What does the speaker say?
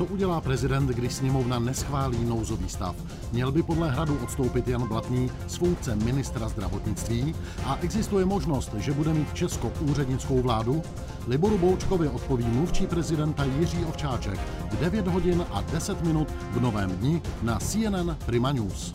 Co udělá prezident, když sněmovna neschválí nouzový stav? Měl by podle hradu odstoupit Jan Blatný z funkce ministra zdravotnictví? A existuje možnost, že bude mít Česko úřednickou vládu? Liboru Boučkovi odpoví mluvčí prezidenta Jiří Ovčáček v 9 hodin a 10 minut v novém dni na CNN Prima News.